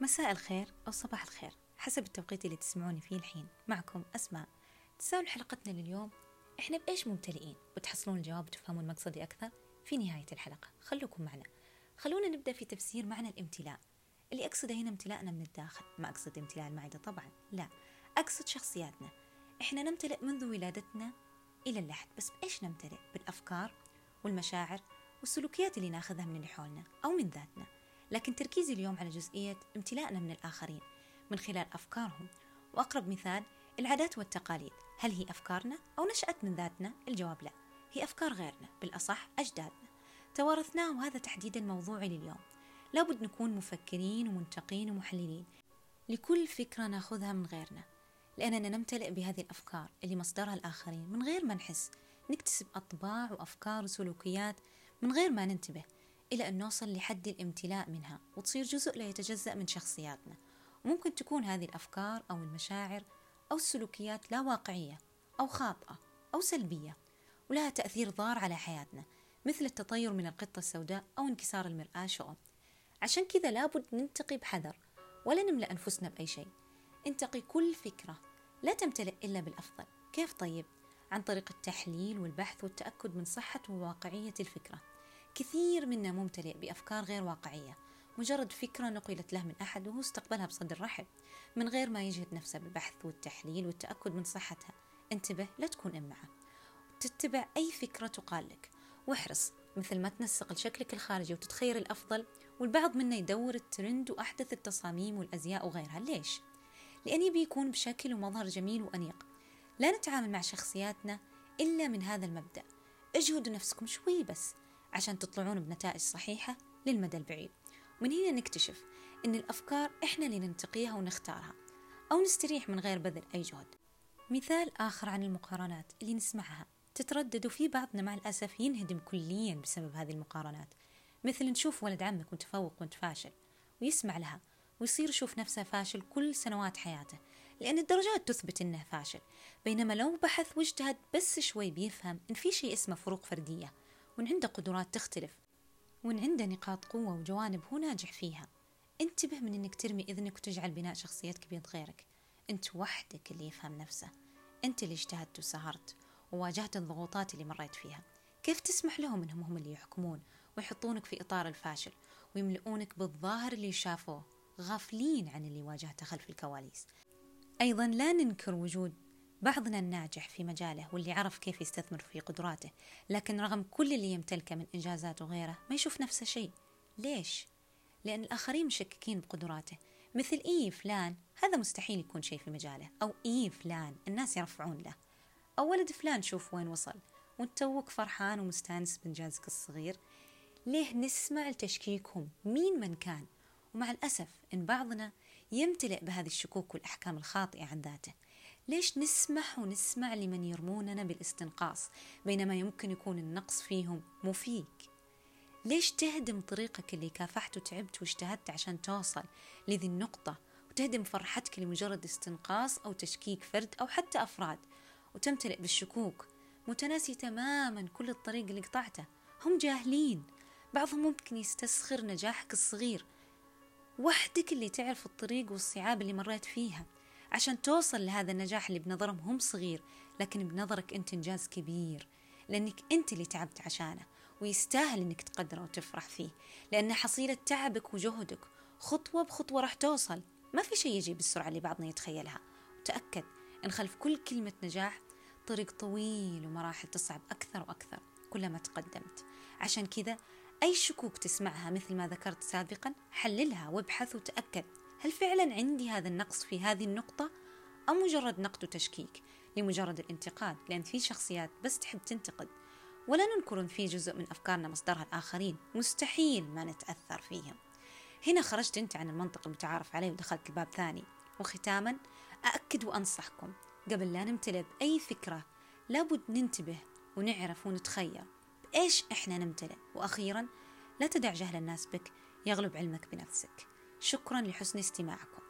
مساء الخير أو صباح الخير حسب التوقيت اللي تسمعوني فيه الحين. معكم أسماء. تساؤل حلقتنا لليوم إحنا بإيش ممتلئين؟ وتحصلون الجواب وتفهمون مقصدي أكثر في نهاية الحلقة. خلوكم معنا. خلونا نبدأ في تفسير معنى الامتلاء. اللي أقصده هنا امتلاءنا من الداخل ما أقصد امتلاء المعدة طبعا لا. أقصد شخصياتنا. إحنا نمتلئ منذ ولادتنا إلى اللحد بس بإيش نمتلئ؟ بالأفكار والمشاعر والسلوكيات اللي ناخذها من اللي حولنا أو من ذاتنا. لكن تركيزي اليوم على جزئية امتلاءنا من الآخرين من خلال أفكارهم. وأقرب مثال العادات والتقاليد. هل هي أفكارنا أو نشأت من ذاتنا؟ الجواب لا. هي أفكار غيرنا. بالأصح أجدادنا. توارثناه وهذا تحديدا موضوعي لليوم. لابد نكون مفكرين ومنتقين ومحللين. لكل فكرة نأخذها من غيرنا. لأننا نمتلئ بهذه الأفكار اللي مصدرها الآخرين من غير ما نحس. نكتسب أطباع وأفكار وسلوكيات من غير ما ننتبه. إلى أن نوصل لحد الامتلاء منها وتصير جزء لا يتجزأ من شخصياتنا. وممكن تكون هذه الأفكار أو المشاعر أو السلوكيات لا واقعية أو خاطئة أو سلبية ولها تأثير ضار على حياتنا مثل التطير من القطة السوداء أو انكسار المرآة شؤم. عشان كذا لابد ننتقي بحذر ولا نملأ أنفسنا بأي شيء. انتقي كل فكرة لا تمتلئ إلا بالأفضل. كيف طيب؟ عن طريق التحليل والبحث والتأكد من صحة وواقعية الفكرة. كثير منا ممتلئ بأفكار غير واقعية مجرد فكرة نقلت له من أحد وهو استقبلها بصدر رحب من غير ما يجهد نفسه بالبحث والتحليل والتأكد من صحتها. انتبه لا تكون إمعة تتبع أي فكرة تقال لك. واحرص. مثل ما تنسق لشكلك الخارجي وتتخير الأفضل والبعض منا يدور الترند وأحدث التصاميم والأزياء وغيرها. ليش؟ لأن يبي يكون بشكل ومظهر جميل وأنيق. لا نتعامل مع شخصياتنا إلا من هذا المبدأ. اجهدوا نفسكم شوي بس. عشان تطلعون بنتائج صحيحة للمدى البعيد. ومن هنا نكتشف أن الأفكار إحنا اللي ننتقيها ونختارها أو نستريح من غير بذل أي جهد. مثال آخر عن المقارنات اللي نسمعها. تتردد وفي بعضنا مع الأسف ينهدم كليا بسبب هذه المقارنات. مثل نشوف ولد عمك متفوق وانت فاشل ويسمع لها ويصير يشوف نفسه فاشل كل سنوات حياته لأن الدرجات تثبت إنه فاشل. بينما لو بحث واجتهد بس شوي بيفهم إن في شيء اسمه فروق فردية. وإن عنده قدرات تختلف وإن عنده نقاط قوة وجوانب هو ناجح فيها. انتبه من إنك ترمي إذنك وتجعل بناء شخصيتك بيد غيرك. أنت وحدك اللي يفهم نفسه. أنت اللي اجتهدت وسهرت وواجهت الضغوطات اللي مريت فيها. كيف تسمح لهم إنهم هم اللي يحكمون ويحطونك في إطار الفاشل ويملؤونك بالظاهر اللي شافوه غافلين عن اللي واجهته خلف الكواليس؟ أيضا لا ننكر وجود بعضنا الناجح في مجاله واللي عرف كيف يستثمر في قدراته لكن رغم كل اللي يمتلكه من إنجازات وغيره ما يشوف نفسه شيء. ليش؟ لأن الآخرين مشككين بقدراته. مثل إي فلان هذا مستحيل يكون شيء في مجاله. أو إي فلان الناس يرفعون له. أو ولد فلان شوف وين وصل. وأنت توك فرحان ومستانس بإنجازك الصغير. ليه نسمع لتشكيكهم؟ مين من كان؟ ومع الأسف إن بعضنا يمتلئ بهذه الشكوك والأحكام الخاطئة عن ذاته. ليش نسمح ونسمع لمن يرموننا بالاستنقاص بينما يمكن يكون النقص فيهم مو فيك ليش تهدم طريقك اللي كافحت وتعبت واجتهدت عشان توصل لذي النقطة؟ وتهدم فرحتك لمجرد استنقاص أو تشكيك فرد أو حتى أفراد وتمتلئ بالشكوك متناسي تماما كل الطريق اللي قطعته. هم جاهلين. بعضهم ممكن يستسخر نجاحك الصغير. وحدك اللي تعرف الطريق والصعاب اللي مريت فيها. عشان توصل لهذا النجاح اللي بنظرهم هم صغير لكن بنظرك أنت إنجاز كبير لأنك أنت اللي تعبت عشانه ويستاهل إنك تقدره وتفرح فيه لأنه حصيلة تعبك وجهدك خطوة بخطوة راح توصل. ما في شيء يجي بالسرعة اللي بعضنا يتخيلها. وتأكد إن خلف كل كلمة نجاح طريق طويل ومراحل تصعب أكثر وأكثر كلما تقدمت. عشان كذا أي شكوك تسمعها مثل ما ذكرت سابقا حللها وابحث وتأكد. هل فعلا عندي هذا النقص في هذه النقطة أو مجرد نقد وتشكيك لمجرد الانتقاد؟ لأن في شخصيات بس تحب تنتقد. ولا ننكر في جزء من أفكارنا مصدرها الآخرين. مستحيل ما نتأثر فيهم. هنا خرجت أنت عن المنطق المتعارف عليه ودخلت الباب ثاني. وختاما أأكد وأنصحكم. قبل لا نمتلئ بأي فكرة لابد ننتبه ونعرف ونتخير بإيش إحنا نمتلئ؟ وأخيرا لا تدع جهل الناس بك يغلب علمك بنفسك. شكرا لحسن استماعكم.